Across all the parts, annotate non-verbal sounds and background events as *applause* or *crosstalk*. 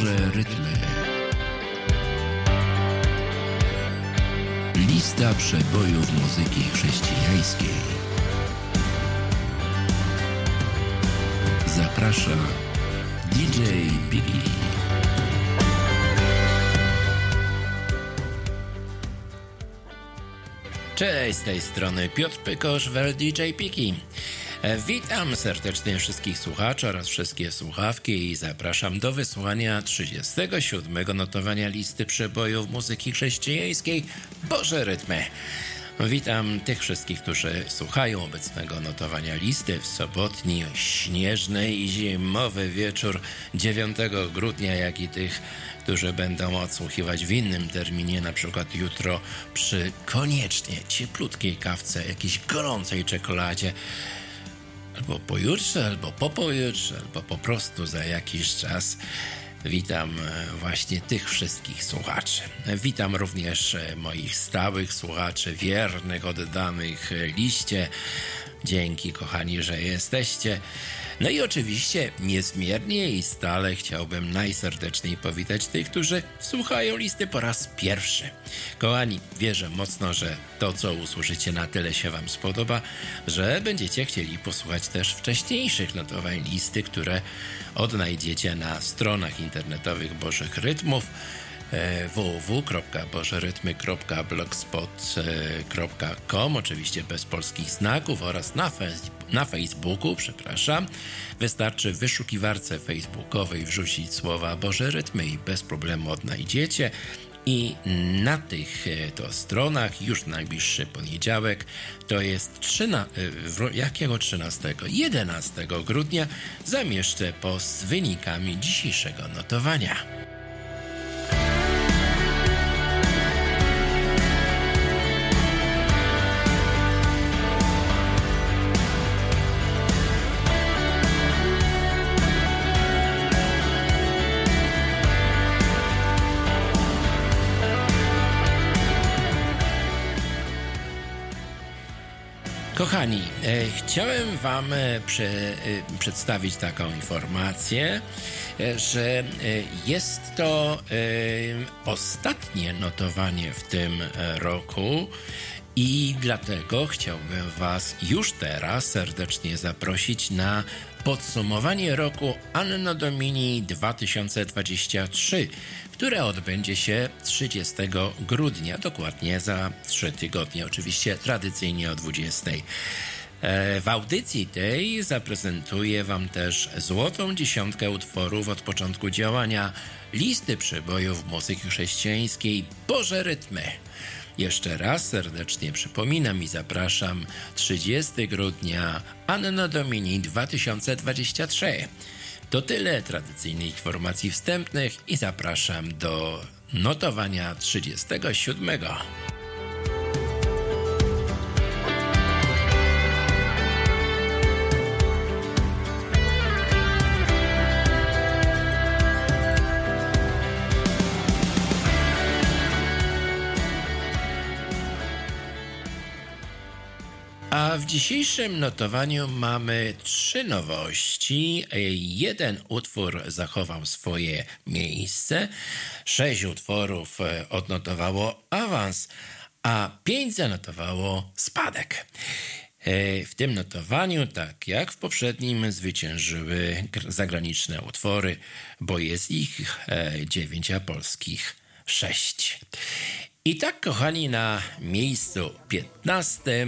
Boże rytmy. Lista przebojów muzyki chrześcijańskiej. Zaprasza DJ Biggie. Cześć, z tej strony Piotr Pykosz, wel DJ Piki. E, Witam serdecznie wszystkich słuchaczy oraz wszystkie słuchawki i zapraszam do wysłuchania 37 notowania listy przebojów muzyki chrześcijańskiej Boże Rytmy. Witam tych wszystkich, którzy słuchają obecnego notowania listy w sobotni, śnieżny i zimowy wieczór 9 grudnia, jak i tych, którzy będą odsłuchiwać w innym terminie, na przykład jutro przy koniecznie cieplutkiej kawce, jakiejś gorącej czekoladzie albo pojutrze, albo po pojutrze, albo po prostu za jakiś czas. Witam e, właśnie tych wszystkich słuchaczy. Witam również e, moich stałych słuchaczy, wiernych, oddanych e, liście. Dzięki, kochani, że jesteście. No i oczywiście niezmiernie i stale chciałbym najserdeczniej powitać tych, którzy słuchają listy po raz pierwszy. Kochani, wierzę mocno, że to, co usłyszycie, na tyle się Wam spodoba, że będziecie chcieli posłuchać też wcześniejszych notowań listy, które odnajdziecie na stronach internetowych Bożych Rytmów www.bożerytmy.blogspot.com oczywiście bez polskich znaków oraz na, na Facebooku, przepraszam. Wystarczy w wyszukiwarce facebookowej wrzucić słowa Boże Rytmy i bez problemu odnajdziecie. I na tych e, to stronach już najbliższy poniedziałek to jest 13, e, jakiego 13? 11 grudnia zamieszczę post z wynikami dzisiejszego notowania. Kochani, e, chciałem Wam e, e, przedstawić taką informację, że jest to ostatnie notowanie w tym roku. I dlatego chciałbym Was już teraz serdecznie zaprosić na podsumowanie roku Anno Domini 2023, które odbędzie się 30 grudnia, dokładnie za 3 tygodnie, oczywiście tradycyjnie o 20. E, w audycji tej zaprezentuję Wam też złotą dziesiątkę utworów od początku działania listy przebojów muzyki chrześcijańskiej Boże Rytmy. Jeszcze raz serdecznie przypominam i zapraszam 30 grudnia Anno Domini 2023. To tyle tradycyjnych informacji wstępnych i zapraszam do notowania 37. A w dzisiejszym notowaniu mamy trzy nowości. Jeden utwór zachował swoje miejsce, sześć utworów e, odnotowało awans, a pięć zanotowało spadek. E, w tym notowaniu, tak jak w poprzednim, zwyciężyły zagraniczne utwory, bo jest ich e, dziewięć, a polskich sześć. I tak, kochani, na miejscu 15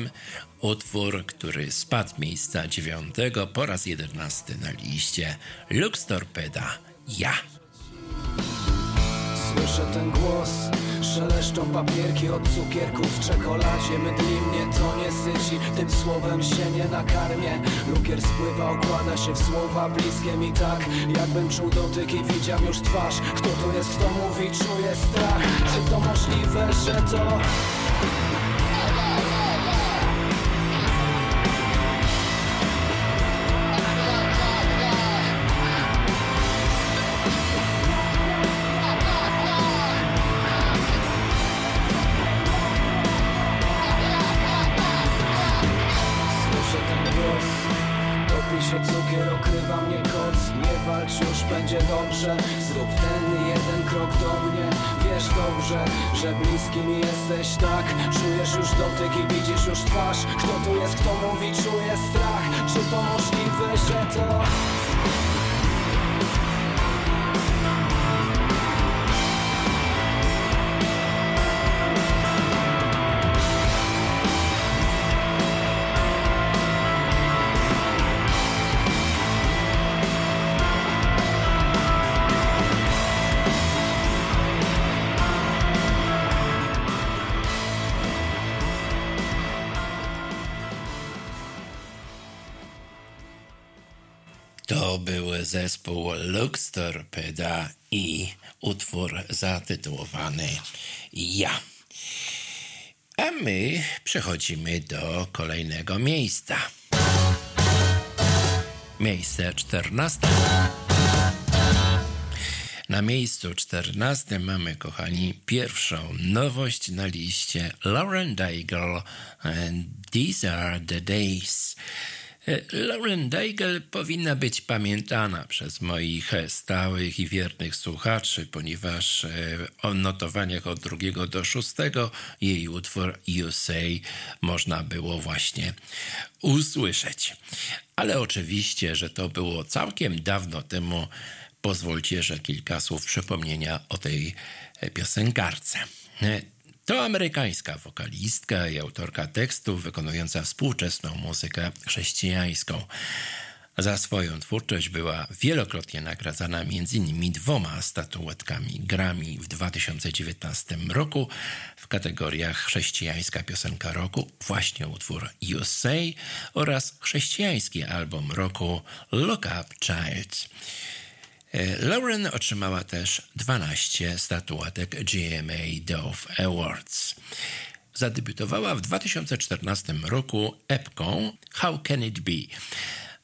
utwór, który spadł miejsca 9 po raz 11 na liście Lux Torpeda Ja. Słyszę ten głos Szeleszczą papierki od cukierków w czekoladzie. Mydli mnie to nie syci, tym słowem się nie nakarmię. Lukier spływa, okłada się w słowa bliskie mi tak. Jakbym czuł dotyk i widział już twarz. Kto to jest, kto mówi, czuje strach. Czy to możliwe, że to... zespół Lux Torpeda i utwór zatytułowany Ja. A my przechodzimy do kolejnego miejsca. Miejsce czternaste. Na miejscu czternastym mamy, kochani, pierwszą nowość na liście Lauren Daigle and These Are the Days. Lauren Daigle powinna być pamiętana przez moich stałych i wiernych słuchaczy, ponieważ o notowaniach od drugiego do szóstego jej utwór You Say można było właśnie usłyszeć. Ale oczywiście, że to było całkiem dawno temu, pozwólcie, że kilka słów przypomnienia o tej piosenkarce. To amerykańska wokalistka i autorka tekstów wykonująca współczesną muzykę chrześcijańską. Za swoją twórczość była wielokrotnie nagradzana m.in. dwoma statuetkami Grammy w 2019 roku w kategoriach chrześcijańska piosenka roku, właśnie utwór You Say oraz chrześcijański album roku Look Up Child. Lauren otrzymała też 12 statuetek GMA Dove Awards. Zadebiutowała w 2014 roku epką How Can It Be,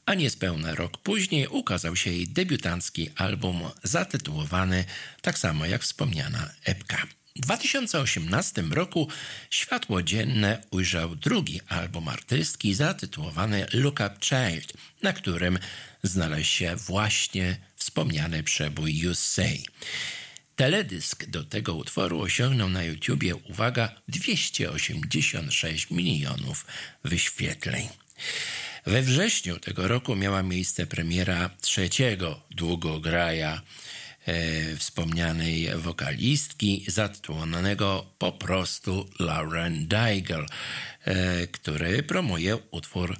a niespełna rok później ukazał się jej debiutancki album zatytułowany tak samo jak wspomniana epka. W 2018 roku światło dzienne ujrzał drugi album artystki zatytułowany Look Up Child, na którym znalazł się właśnie wspomniany przebój You Say. Teledysk do tego utworu osiągnął na YouTubie, uwaga, 286 milionów wyświetleń. We wrześniu tego roku miała miejsce premiera trzeciego długograja e, wspomnianej wokalistki zatytułowanego po prostu Lauren Daigle, e, który promuje utwór,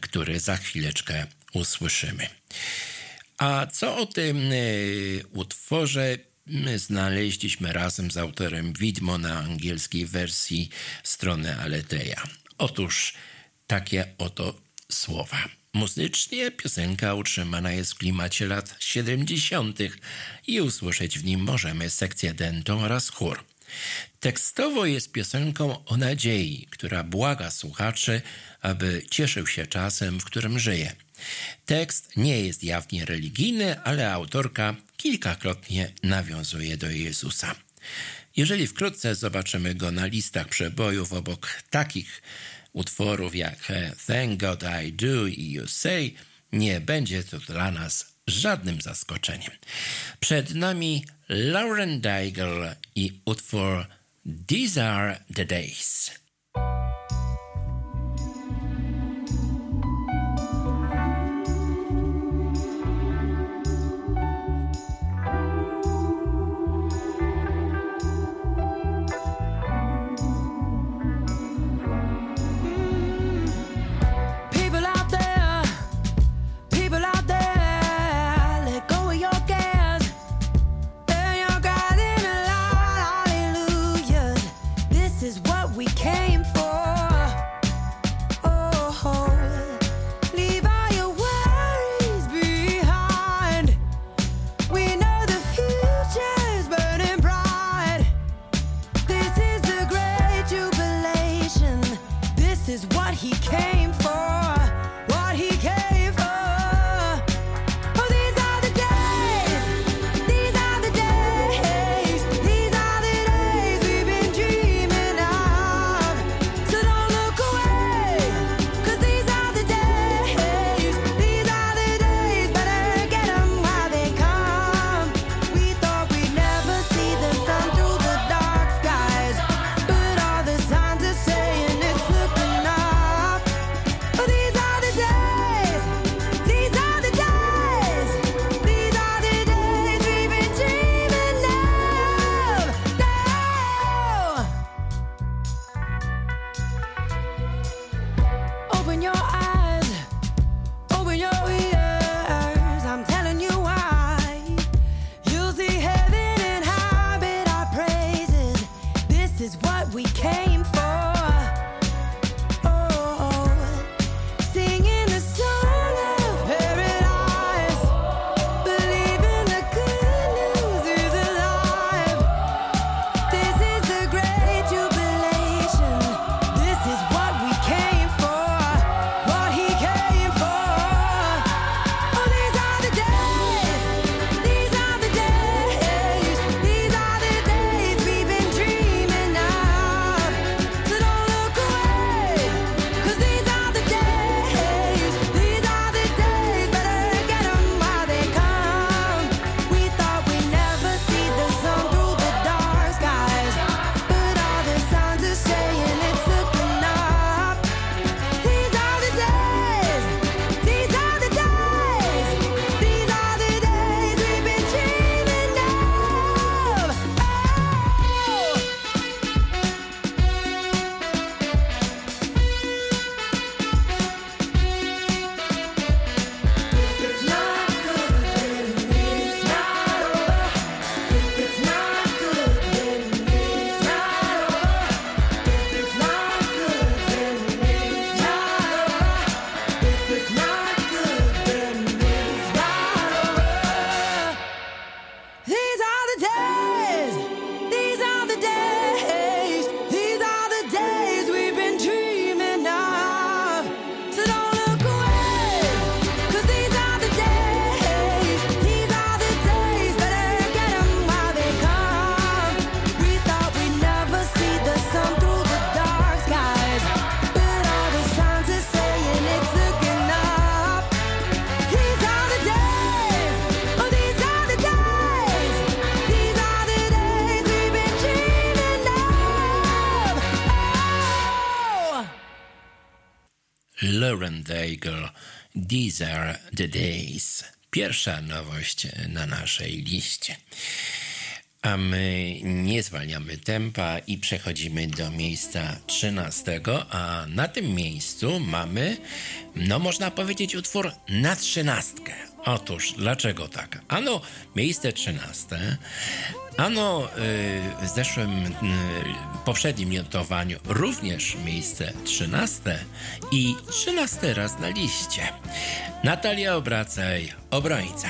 który za chwileczkę usłyszymy. A co o tym y, utworze my znaleźliśmy razem z autorem widmo na angielskiej wersji strony Aleteja. Otóż takie oto słowa. Muzycznie piosenka utrzymana jest w klimacie lat 70. i usłyszeć w nim możemy sekcję dentą oraz chór. Tekstowo jest piosenką o nadziei, która błaga słuchaczy, aby cieszył się czasem, w którym żyje. Tekst nie jest jawnie religijny, ale autorka kilkakrotnie nawiązuje do Jezusa. Jeżeli wkrótce zobaczymy go na listach przebojów obok takich utworów jak Thank God I Do i You Say, nie będzie to dla nas żadnym zaskoczeniem. Przed nami Lauren Daigle i utwór These Are the Days. he can. These are the days. Pierwsza nowość na naszej liście. A my nie zwalniamy tempa i przechodzimy do miejsca trzynastego, a na tym miejscu mamy, no można powiedzieć, utwór na trzynastkę. Otóż, dlaczego tak? Ano, miejsce trzynaste, ano w zeszłym, poprzednim notowaniu również miejsce trzynaste i trzynasty raz na liście. Natalia Obracaj, obrońca.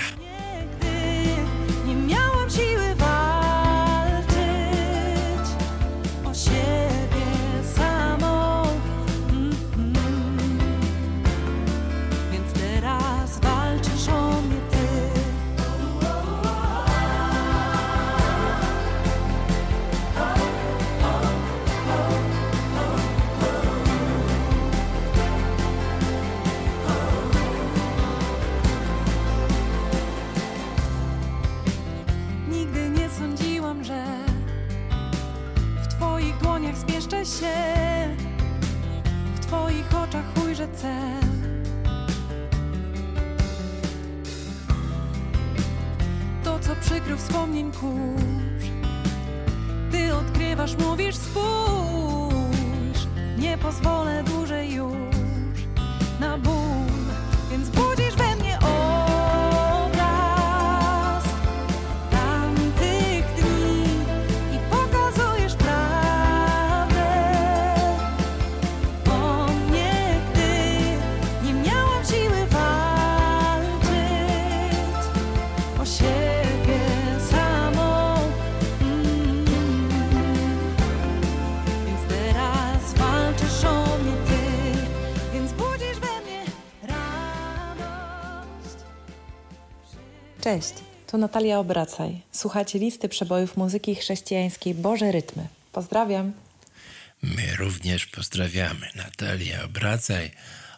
Cel. To, co przykrył wspomnień kurz, Ty odkrywasz, mówisz spójrz, nie pozwolę dłużej już na ból, Cześć, tu Natalia Obracaj. Słuchacie listy przebojów muzyki chrześcijańskiej Boże Rytmy. Pozdrawiam. My również pozdrawiamy. Natalia Obracaj,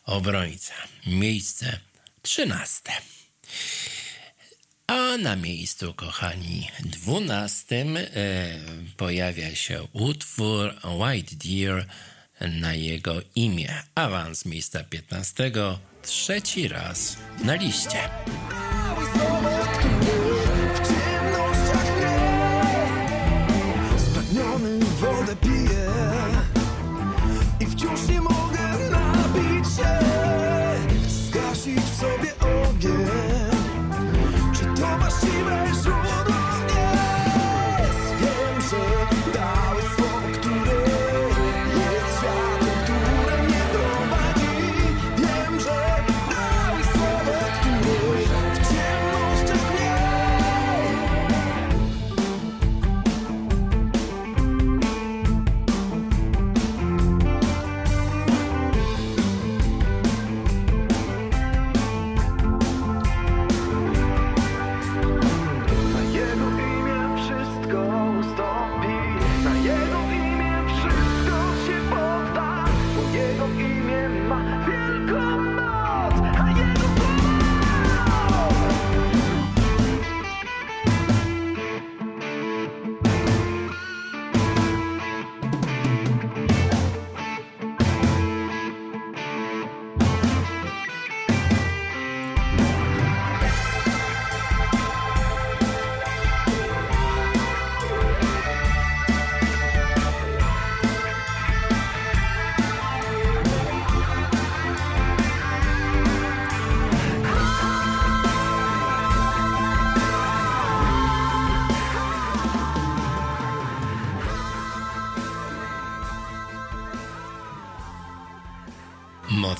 obrońca. Miejsce trzynaste. A na miejscu, kochani, dwunastym e, pojawia się utwór White Deer na jego imię. Awans miejsca piętnastego, trzeci raz na liście.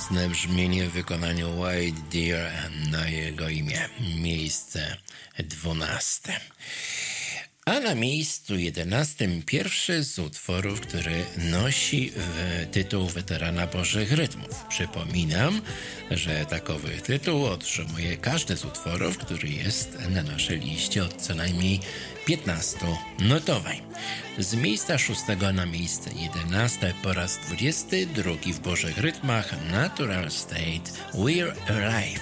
Mocne brzmienie w wykonaniu White Deer na jego imię. Miejsce dwunaste. A na miejscu jedenastym pierwszy z utworów, który nosi tytuł Weterana Bożych Rytmów. Przypominam, że takowy tytuł otrzymuje każdy z utworów, który jest na naszej liście od co najmniej 15 notowań. Z miejsca szóstego na miejsce jedenaste po raz 22 w Bożych Rytmach Natural State We're Alive.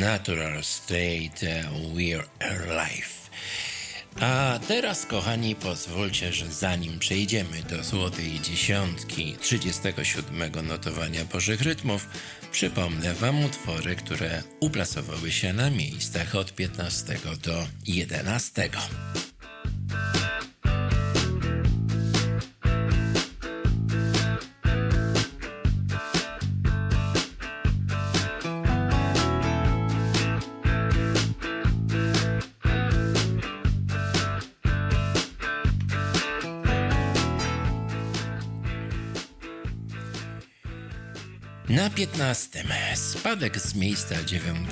Natural State We're Alive. A teraz, kochani, pozwólcie, że zanim przejdziemy do złotej dziesiątki 37 notowania Bożych Rytmów, przypomnę Wam utwory, które uplasowały się na miejscach od 15 do 11. Na 15 spadek z miejsca 9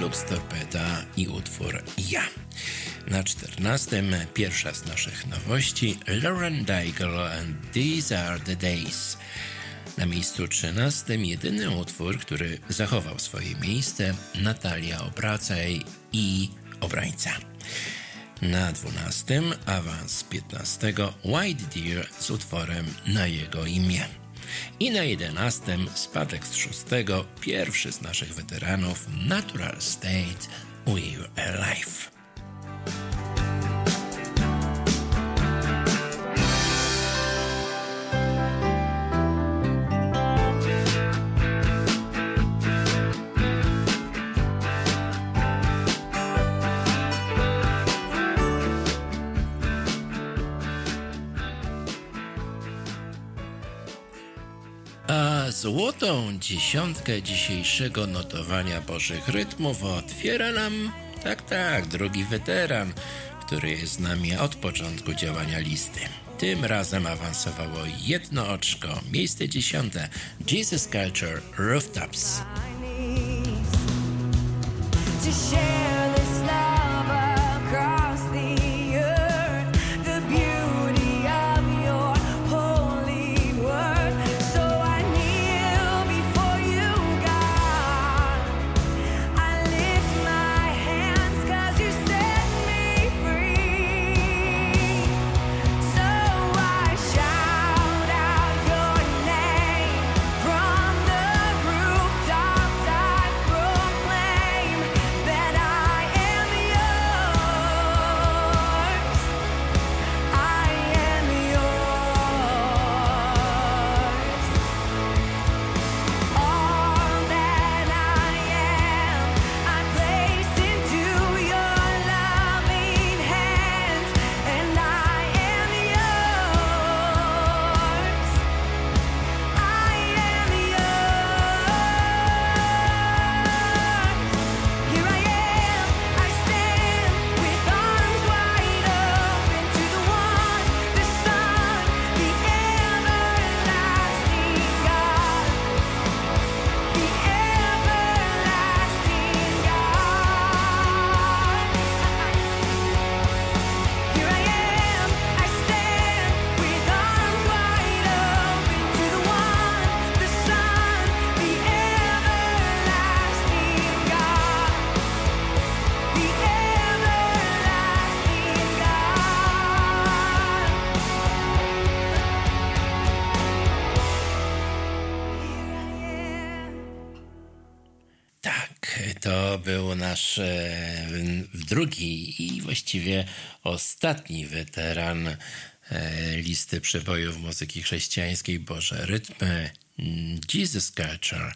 Lux Torpeda i utwór Ja. Na 14 pierwsza z naszych nowości Lauren Daigle and These Are the Days. Na miejscu 13 jedyny utwór, który zachował swoje miejsce Natalia Obracaj i Obrańca. Na 12 awans 15 White Deer z utworem na jego imię. I na 11 spadek z 6 pierwszy z naszych weteranów Natural State We're Alive. Złotą dziesiątkę dzisiejszego notowania Bożych Rytmów otwiera nam, tak, tak, drugi weteran, który jest z nami od początku działania listy. Tym razem awansowało jedno oczko, miejsce dziesiąte, Jesus Culture Rooftops. E, drugi i właściwie ostatni weteran e, listy przebojów muzyki chrześcijańskiej Boże Rytmy Jesus Culture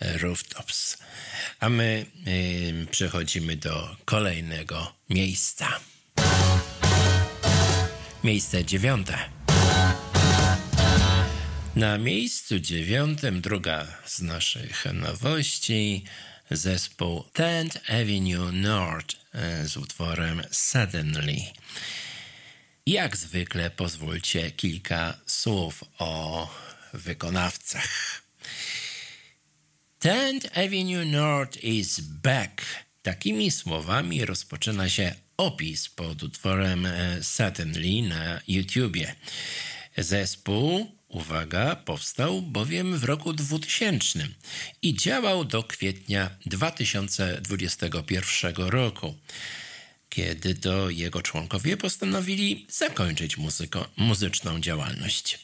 Rooftops. A my e, przechodzimy do kolejnego miejsca. Miejsce dziewiąte. Na miejscu dziewiątym druga z naszych nowości zespół 10th Avenue North e, z utworem Suddenly. Jak zwykle pozwólcie kilka słów o wykonawcach. 10th Avenue North is back. Takimi słowami rozpoczyna się opis pod utworem e, Suddenly na YouTubie. Zespół, uwaga, powstał bowiem w roku 2000 i działał do kwietnia 2021 roku, kiedy to jego członkowie postanowili zakończyć muzyko, muzyczną działalność.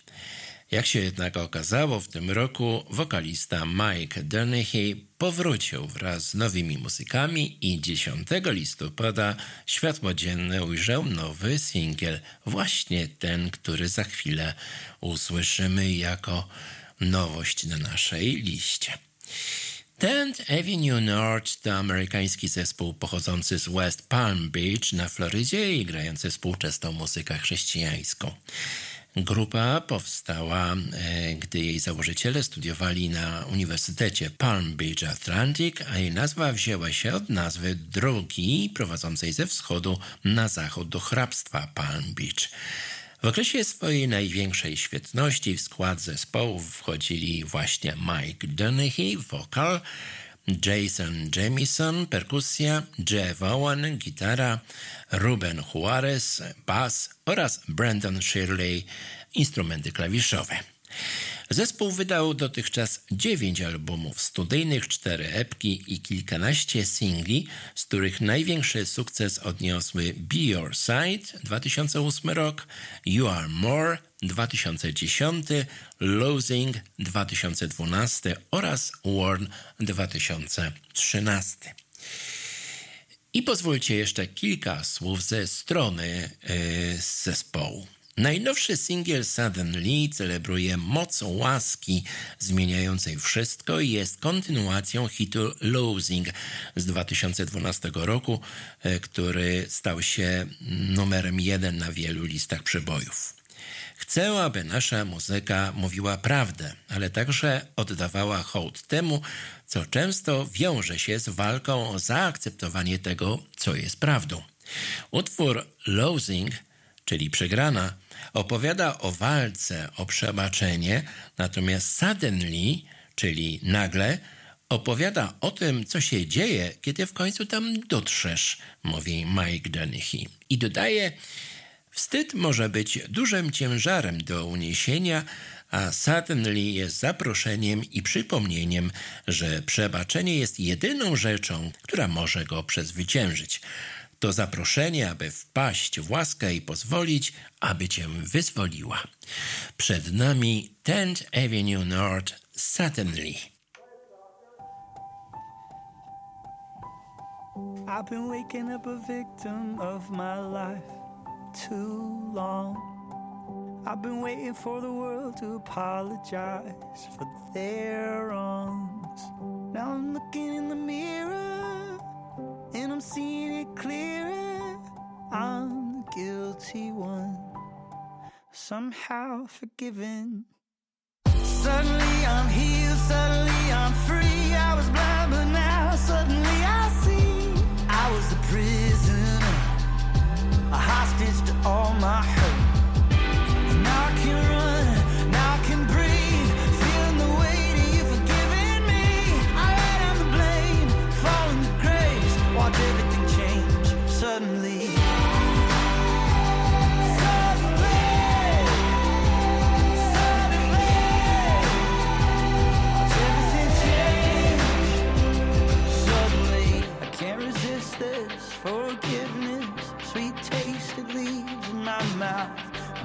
Jak się jednak okazało, w tym roku wokalista Mike Dennehy powrócił wraz z nowymi muzykami i 10 listopada światło dzienne ujrzał nowy singiel, właśnie ten, który za chwilę usłyszymy jako nowość na naszej liście. Tenth Avenue North to amerykański zespół pochodzący z West Palm Beach na Florydzie i grający współczesną muzykę chrześcijańską. Grupa powstała, e, gdy jej założyciele studiowali na Uniwersytecie Palm Beach Atlantic, a jej nazwa wzięła się od nazwy drogi prowadzącej ze wschodu na zachód do hrabstwa Palm Beach. W okresie swojej największej świetności w skład zespołu wchodzili właśnie Mike Dennehy, wokal, Jason Jamison, perkusja, Jeff Owen, gitara, Ruben Juarez, bas oraz Brandon Shirley, instrumenty klawiszowe. Zespół wydał dotychczas 9 albumów studyjnych, 4 epki i kilkanaście singli, z których największy sukces odniosły Be Your Side 2008 rok, You Are More 2010, Losing 2012 oraz Warn 2013. I pozwólcie jeszcze kilka słów ze strony yy, zespołu. Najnowszy singiel Suddenly celebruje moc łaski zmieniającej wszystko i jest kontynuacją hitu Losing z 2012 roku, e, który stał się numerem jeden na wielu listach przebojów. Chcę, aby nasza muzyka mówiła prawdę, ale także oddawała hołd temu, co często wiąże się z walką o zaakceptowanie tego, co jest prawdą. Utwór Losing, czyli przegrana, opowiada o walce o przebaczenie, natomiast suddenly, czyli nagle, opowiada o tym, co się dzieje, kiedy w końcu tam dotrzesz, mówi Mike Dennehy. I dodaje, wstyd może być dużym ciężarem do uniesienia, a suddenly jest zaproszeniem i przypomnieniem, że przebaczenie jest jedyną rzeczą, która może go przezwyciężyć to zaproszenie, aby wpaść w łaskę i pozwolić, aby cię wyzwoliła. Przed nami 10th Avenue North Suddenly. I've been waking up a victim of my life too long. I've been waiting for the world to apologize for their wrongs. Now I'm looking in the mirror and I'm seeing it clearer. I'm the guilty one, somehow forgiven. Suddenly I'm healed, suddenly I'm free. I was blind, but now suddenly I see. I was the prisoner, a hostage to all my hurt.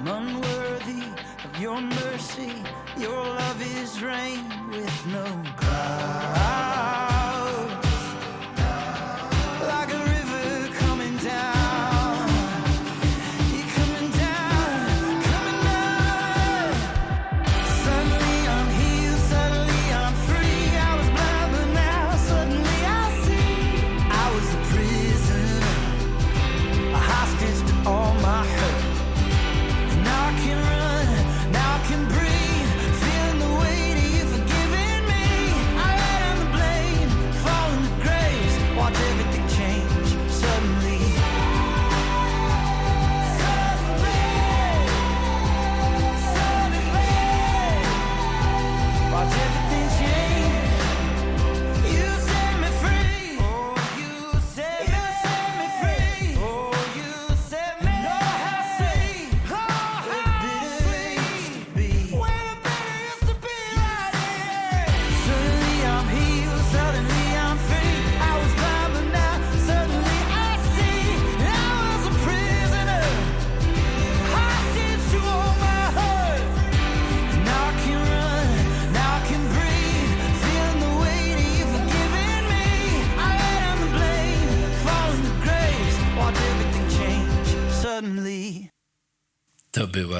I'm unworthy of your mercy. Your love is rain with no clouds.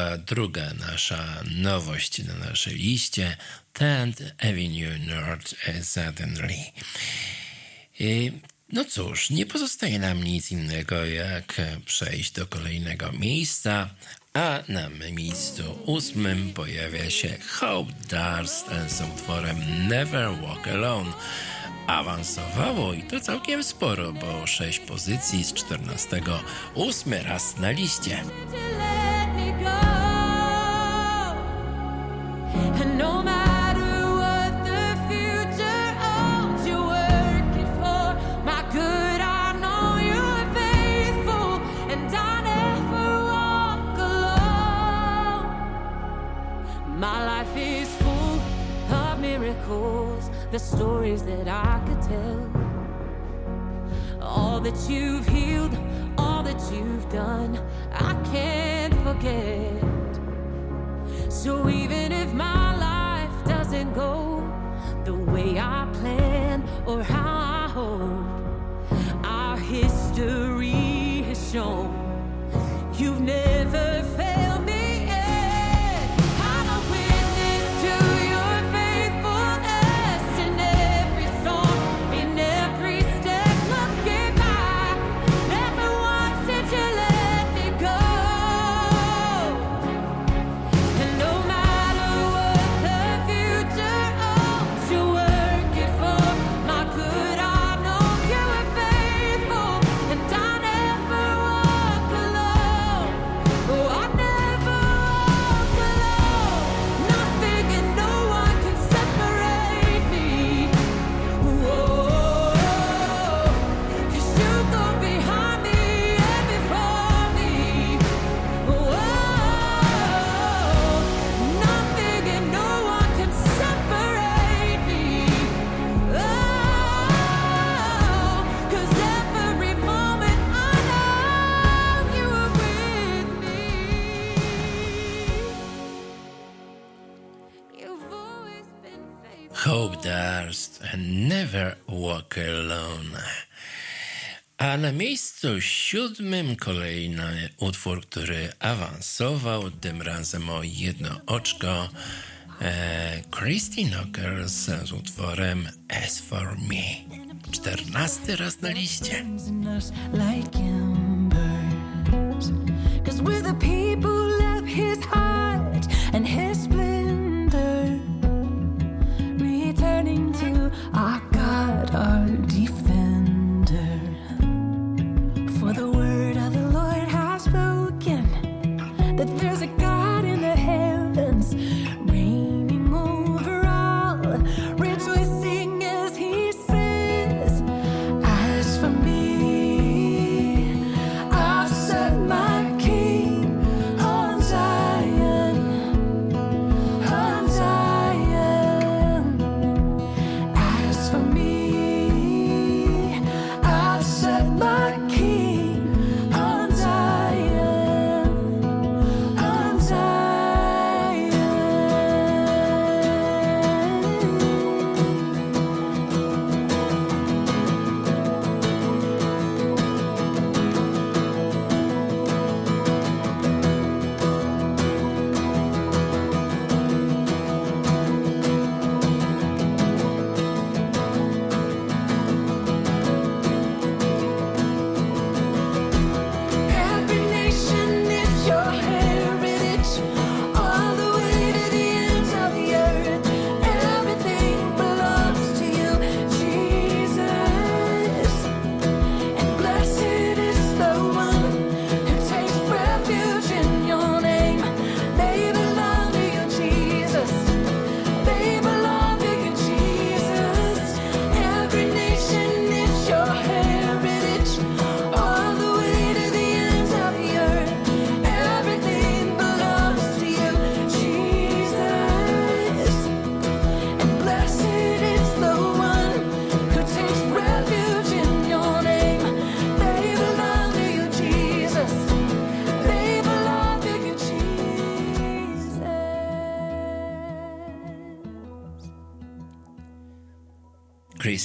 była druga nasza nowość na naszej liście, Tenth Avenue North Suddenly. No cóż, nie pozostaje nam nic innego, jak przejść do kolejnego miejsca, a na miejscu ósmym pojawia się Hope Darst z utworem Never Walk Alone awansowało i to całkiem sporo, bo 6 pozycji z 14, 8 raz na liście. the stories that I could tell. All that you've healed, all that you've done, I can't forget. So even if my life doesn't go the way I plan or how I hope, our history has shown you've never. siódmym kolejny utwór, który awansował, tym razem o jedno oczko. E, Christy Knocker z utworem As For Me. Czternasty raz na liście.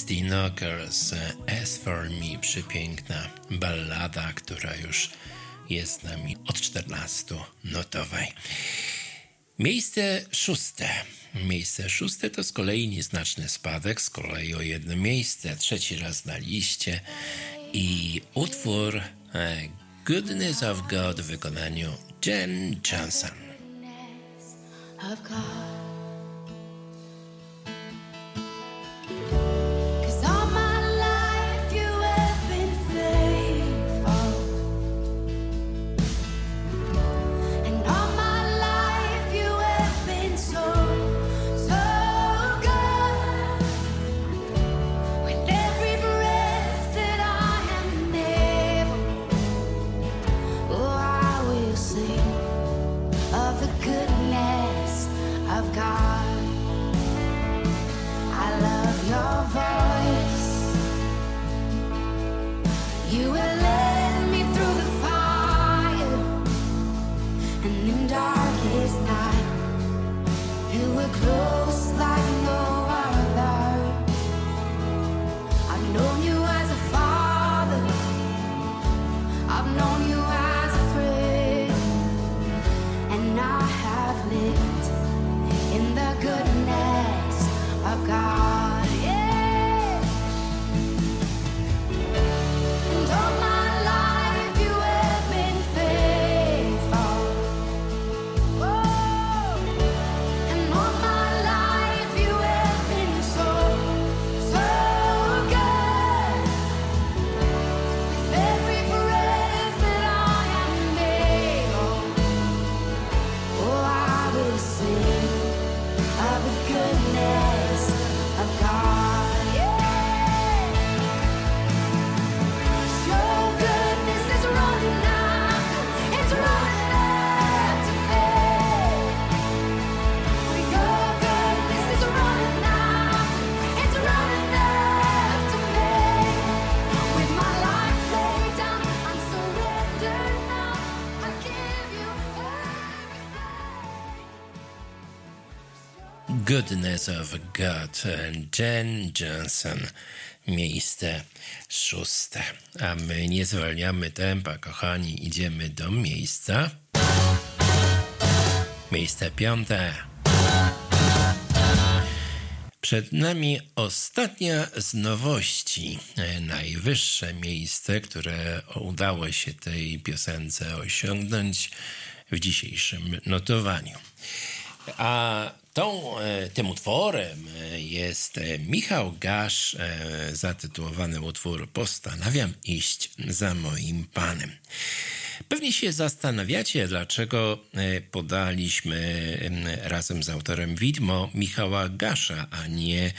Christy Knockers As For Me, przepiękna ballada, która już jest z nami od 14 notowej. Miejsce szóste. Miejsce szóste to z kolei nieznaczny spadek, z kolei o jedno miejsce, trzeci raz na liście i utwór e, Goodness of God w wykonaniu Jen Johnson. Goodness of God, Jen Johnson, miejsce szóste. A my nie zwalniamy tempa, kochani, idziemy do miejsca. Miejsce piąte. Przed nami ostatnia z nowości, e, najwyższe miejsce, które udało się tej piosence osiągnąć w dzisiejszym notowaniu. A tą, e, tym utworem e, jest e, Michał Gasz, zatytułowany utwór Postanawiam iść za moim Panem. Pewnie się zastanawiacie, dlaczego podaliśmy em, razem z autorem widmo Michała Gasza, a nie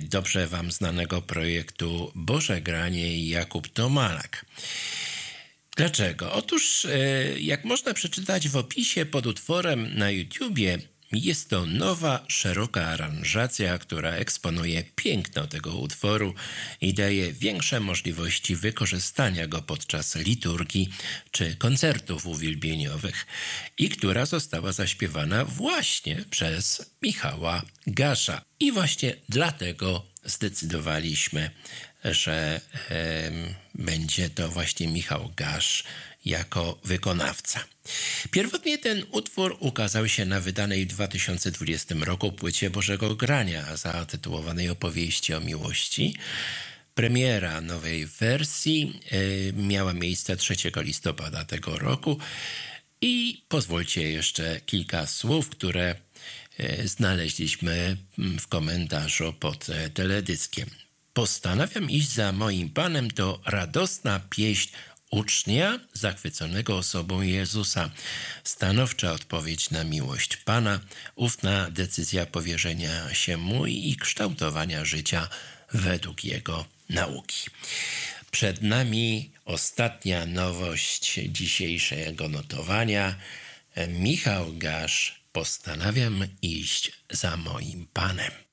dobrze wam znanego projektu Boże Granie i Jakub Tomalak. Dlaczego? Otóż, jak można przeczytać w opisie pod utworem na YouTubie, jest to nowa, szeroka aranżacja, która eksponuje piękno tego utworu i daje większe możliwości wykorzystania go podczas liturgii czy koncertów uwielbieniowych i która została zaśpiewana właśnie przez Michała Gasza. I właśnie dlatego zdecydowaliśmy, że em, będzie to właśnie Michał Gasz jako wykonawca. Pierwotnie ten utwór ukazał się na wydanej w 2020 roku płycie Bożego Grania zatytułowanej Opowieści o miłości. Premiera nowej wersji y, miała miejsce 3 listopada tego roku i pozwólcie jeszcze kilka słów, które y, znaleźliśmy mm, w komentarzu pod e, teledyskiem. Postanawiam iść za moim Panem to radosna pieśń ucznia zachwyconego osobą Jezusa. Stanowcza odpowiedź na miłość Pana, ufna decyzja powierzenia się Mu i kształtowania życia według Jego nauki. Przed nami ostatnia nowość dzisiejszego notowania. Michał Gasz, postanawiam iść za moim Panem.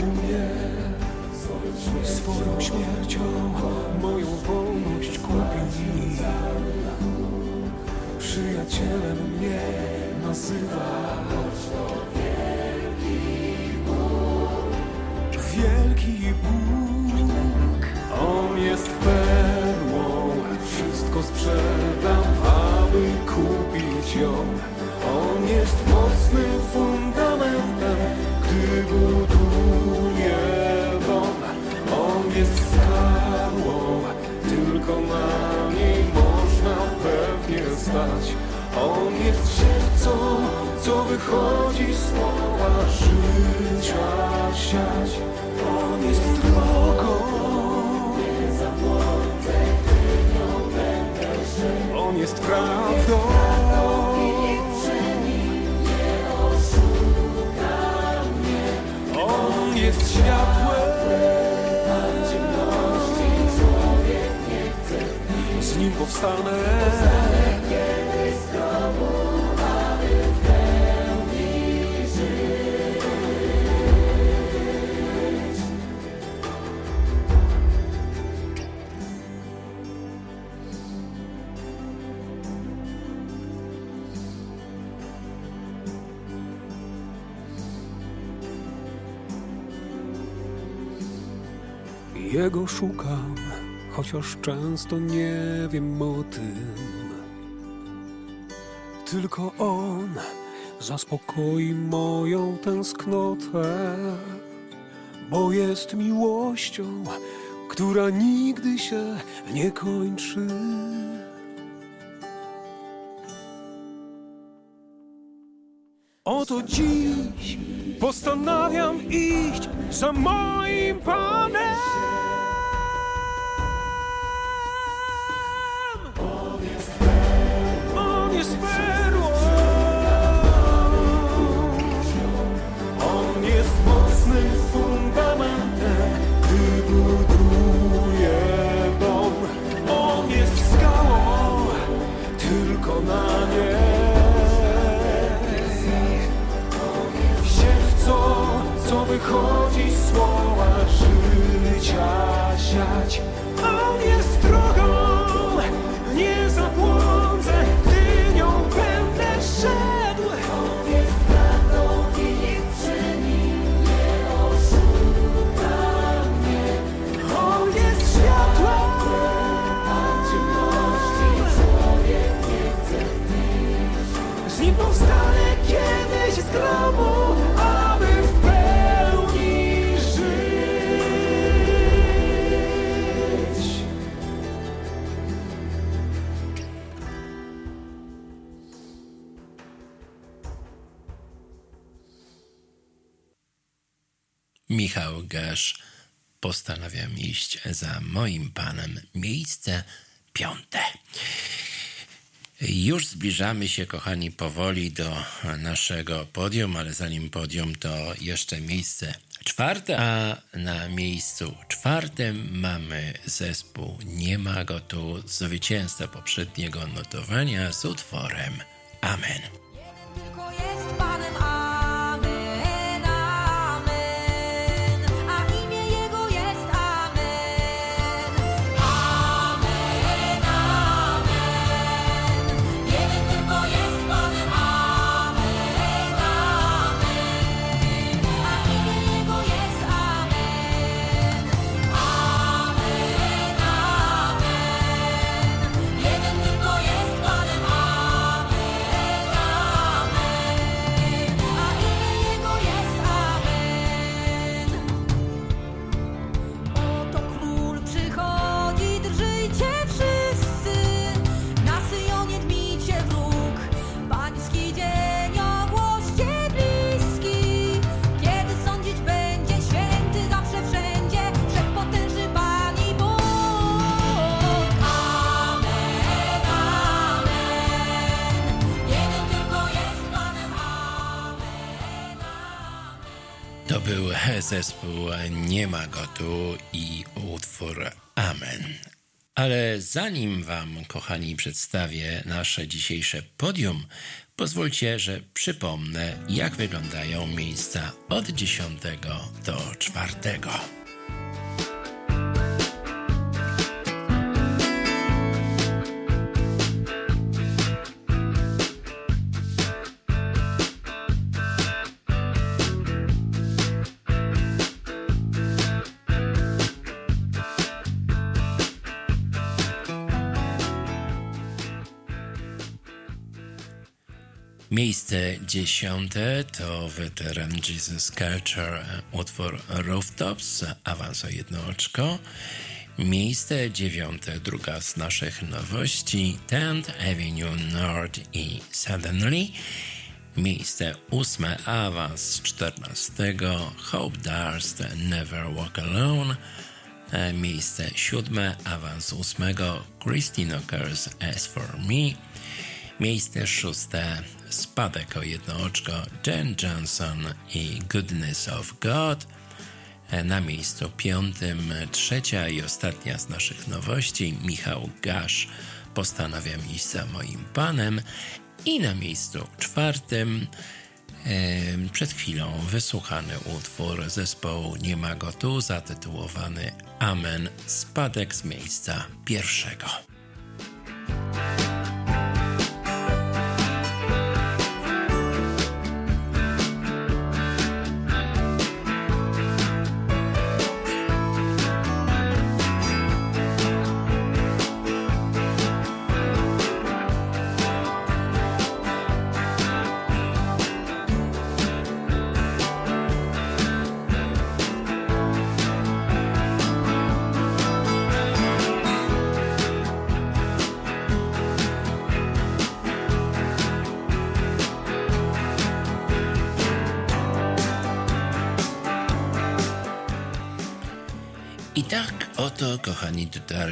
Mnie. Swoją śmiercią moją wolność kupił. Przyjacielem mnie nazywa. Wielki Bóg, On jest perłą, wszystko sprzedam, aby kupić ją. On jest mocnym fundamentem, gdy buduje stać. On jest siewcą, co wychodzi słowa życia siać. On jest drogą. On jest prawdą. On jest światłem. Z nim powstanę. Jego szukam, chociaż często nie wiem o tym. Tylko On zaspokoi moją tęsknotę, bo jest miłością, która nigdy się nie kończy. Oto dziś postanawiam iść za moim Panem. Co Gasz. Postanawiam iść za moim panem. Miejsce piąte. Już zbliżamy się, kochani, powoli do naszego podium, ale zanim podium, to jeszcze miejsce czwarte, a na miejscu czwartym mamy zespół Nie ma go tu, zwycięzca poprzedniego notowania z utworem Amen. Tylko jest Panem, zespół Nie ma go tu i utwór Amen. Ale zanim Wam, kochani, przedstawię nasze dzisiejsze podium, pozwólcie, że przypomnę, jak wyglądają miejsca od 10 do 4. dziesiąte to weteran Jesus Culture, utwór Rooftops, awans o jedno oczko. Miejsce dziewiąte, druga z naszych nowości, 10th Avenue North i Suddenly. Miejsce ósme, awans czternastego, Hope Darst, Never Walk Alone. E, Miejsce siódme, awans ósmego, Christine Ockers, As For Me. Miejsce szóste, spadek o jedno oczko, Jen Johnson i Goodness of God. E, Na miejscu piątym, trzecia i ostatnia z naszych nowości, Michał Gasz, Postanawiam iść za moim panem. I na miejscu czwartym, e, przed chwilą wysłuchany utwór zespołu Nie ma go tu, zatytułowany Amen, spadek z miejsca pierwszego.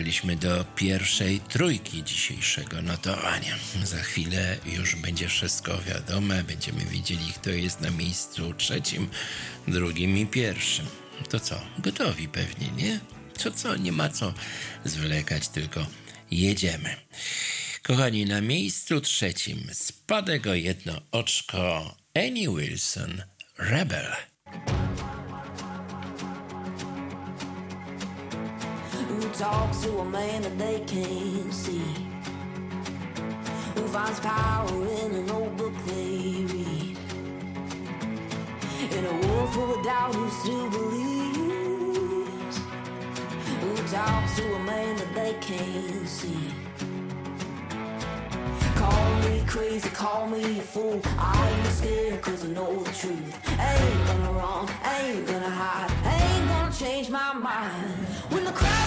Dotarliśmy do pierwszej trójki dzisiejszego notowania. Za chwilę już będzie wszystko wiadome, będziemy wiedzieli, kto jest na miejscu trzecim, drugim i pierwszym. To co, gotowi pewnie, nie? To co, nie ma co zwlekać, tylko jedziemy. Kochani, na miejscu trzecim spadek o jedno oczko Annie Wilson, Rebel. Who talks to a man that they can't see? Who finds power in an old book they read? In a world full of doubt, who still believes? Who talks to a man that they can't see? Call me crazy, call me a fool. I ain't scared cause I know the truth. Ain't gonna run, ain't gonna hide, ain't gonna change my mind. When the crowd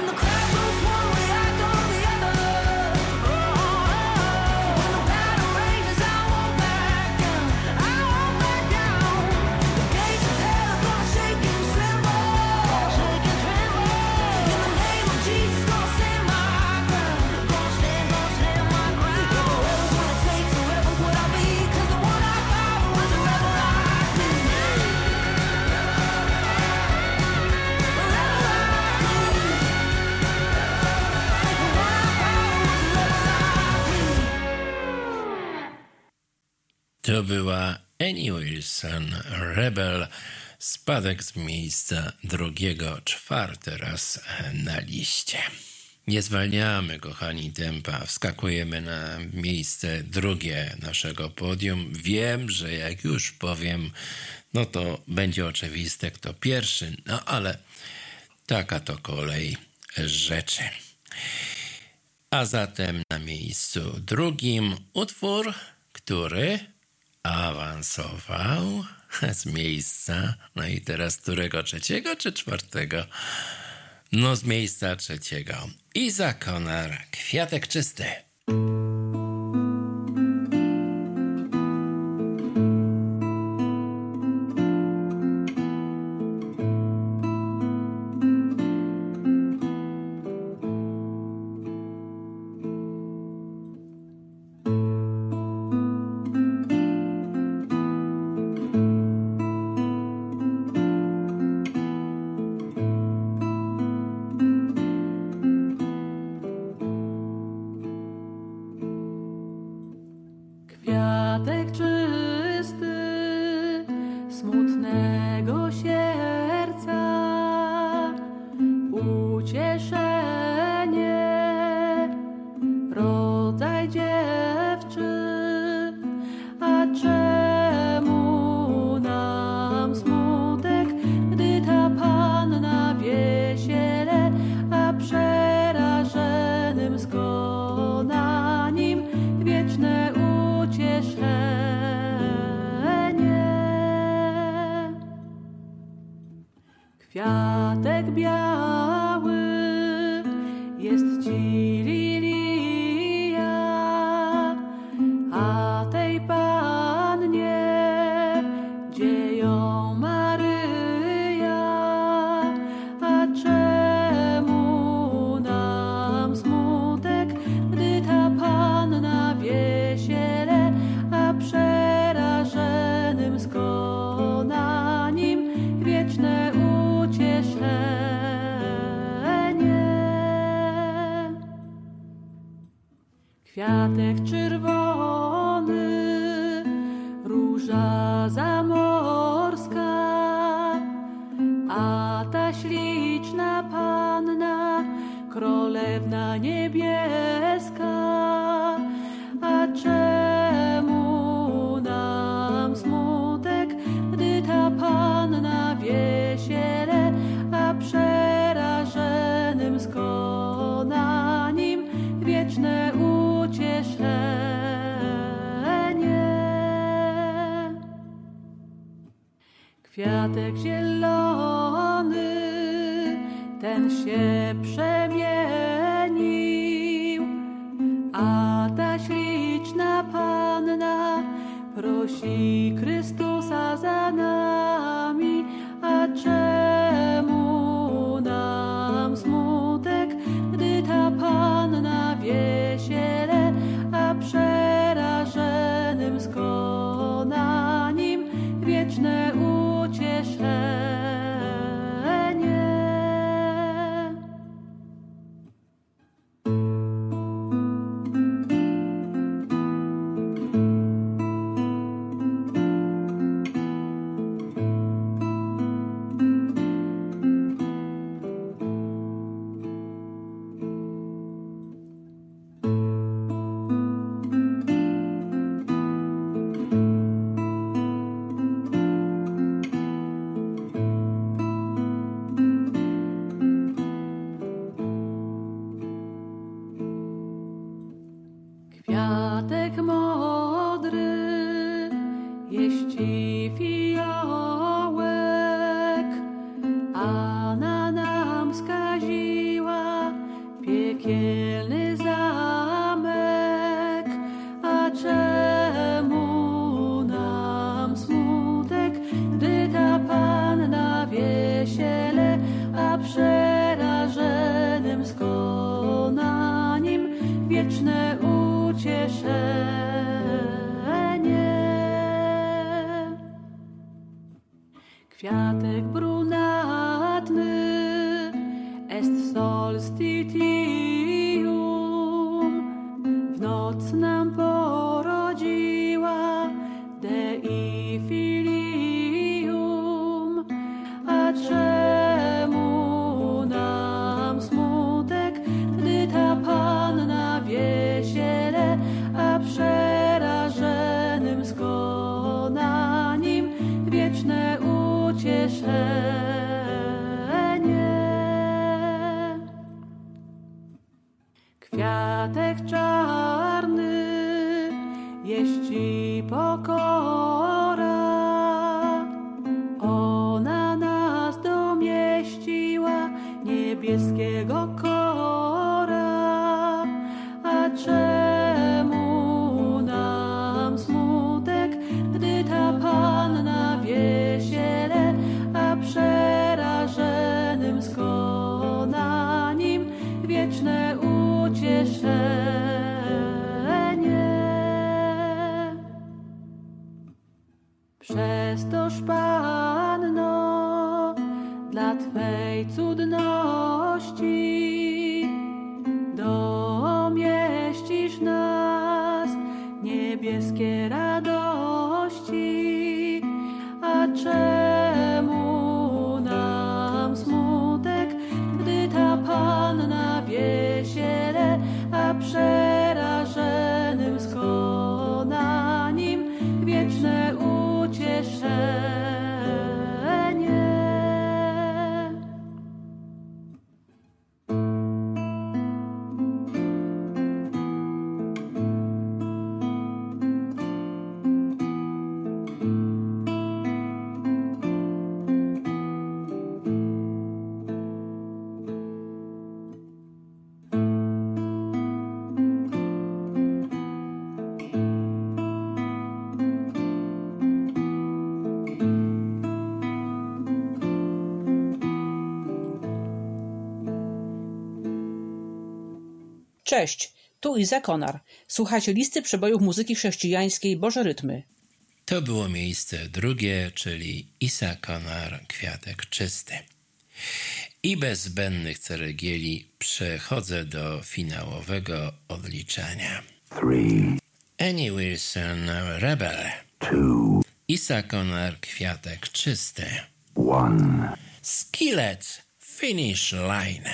in the crowd. była Annie Wilson, Rebel, spadek z miejsca drugiego, czwarty raz na liście. Nie zwalniamy, kochani, tempa. Wskakujemy na miejsce drugie naszego podium. Wiem, że jak już powiem, no to będzie oczywiste, kto pierwszy, no ale taka to kolej rzeczy. A zatem na miejscu drugim utwór, który awansował *laughs* z miejsca, no i teraz którego? Trzeciego czy czwartego? No z miejsca trzeciego. I zakonar, kwiatek czysty. Czarny jeści pokora. Cześć, tu Iza Konar. Słuchacie listy przebojów muzyki chrześcijańskiej Boże Rytmy. To było miejsce drugie, czyli Isa Konar, kwiatek czysty. I bez zbędnych ceregieli przechodzę do finałowego odliczania. three, Annie Wilson, Rebel. two, Isa Konar, kwiatek czysty. one. Skillet, finish line.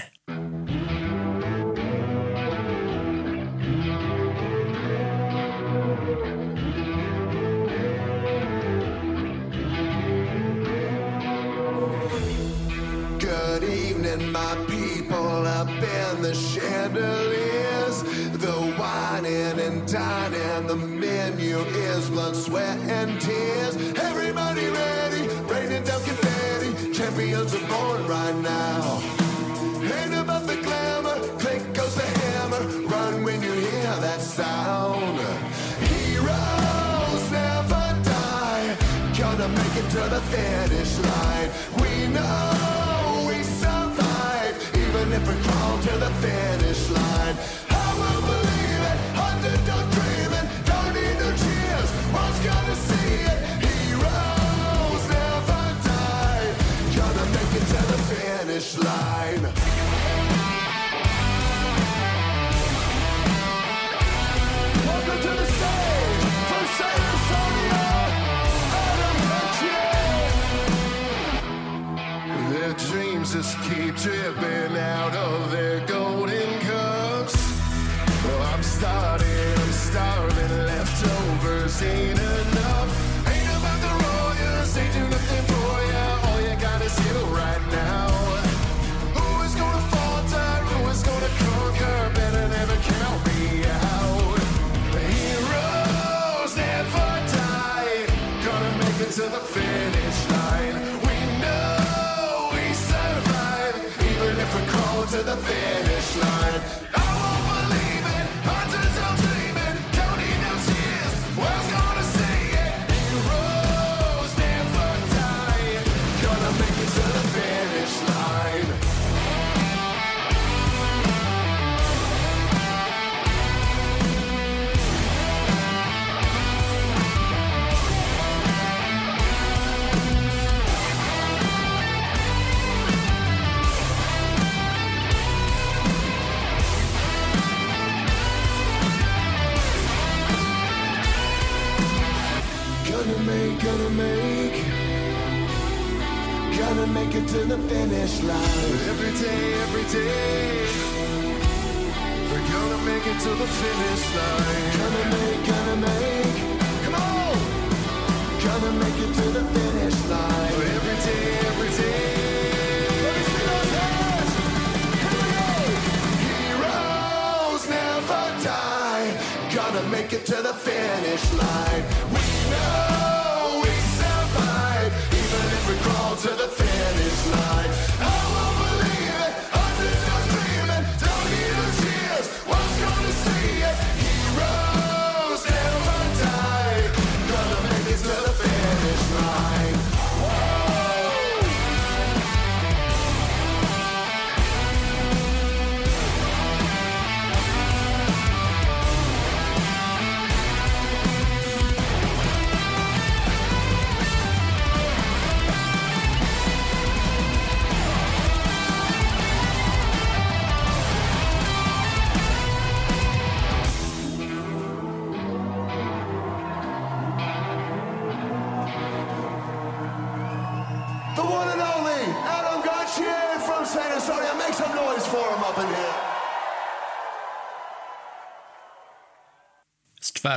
Whining and the menu is blood, sweat, and tears. Everybody ready, raining down confetti. Champions are born right now. Ain't about the glamour, click goes the hammer. Run when you hear that sound. Heroes never die. Gonna make it to the finish line. We know we survive, even if we crawl to the finish line. Finish line. Welcome to the stage, from San Antonio, Adam Petrie. Their dreams just keep dripping out of their golden cups. Oh, I'm starting, I'm starving, leftovers ain't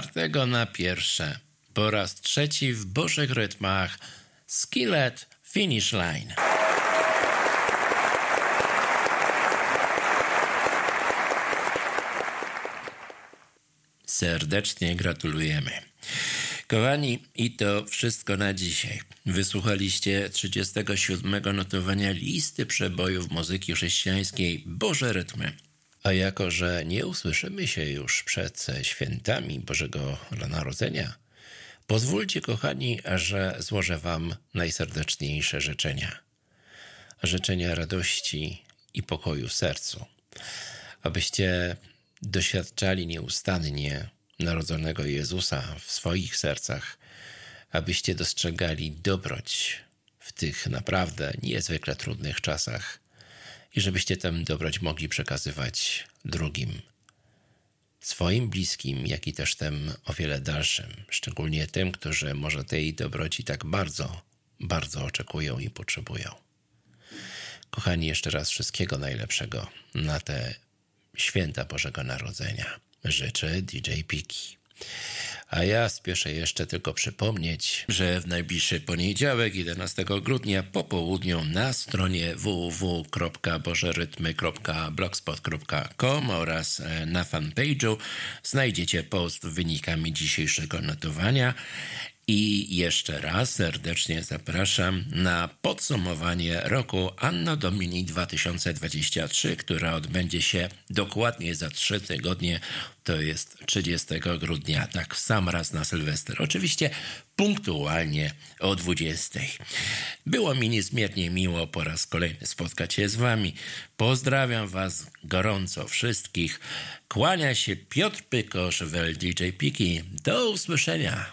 czwartego na pierwsze. Po raz trzeci w Bożych Rytmach Skillet Finish Line. Serdecznie gratulujemy. Kochani, i to wszystko na dzisiaj. Wysłuchaliście 37 notowania listy przebojów muzyki chrześcijańskiej Boże Rytmy. A jako, że nie usłyszymy się już przed świętami Bożego Narodzenia, pozwólcie, kochani, że złożę Wam najserdeczniejsze życzenia. Życzenia radości i pokoju w sercu, abyście doświadczali nieustannie narodzonego Jezusa w swoich sercach, abyście dostrzegali dobroć w tych naprawdę niezwykle trudnych czasach i żebyście tę dobroć mogli przekazywać drugim, swoim bliskim, jak i też tym o wiele dalszym, szczególnie tym, którzy może tej dobroci tak bardzo, bardzo oczekują i potrzebują. Kochani, jeszcze raz wszystkiego najlepszego na te święta Bożego Narodzenia. Życzę DJ Piki. A ja spieszę jeszcze tylko przypomnieć, że w najbliższy poniedziałek, 11 grudnia po południu na stronie www.bożerytmy.blogspot.com oraz e, na fanpage'u znajdziecie post wynikami dzisiejszego notowania i jeszcze raz serdecznie zapraszam na podsumowanie roku Anno Domini 2023, która odbędzie się dokładnie za trzy tygodnie, to jest 30 grudnia, tak w sam raz na Sylwester. Oczywiście punktualnie o 20. Było mi niezmiernie miło po raz kolejny spotkać się z Wami. Pozdrawiam Was gorąco wszystkich. Kłania się Piotr Pykosz, DJ Piki. Do usłyszenia.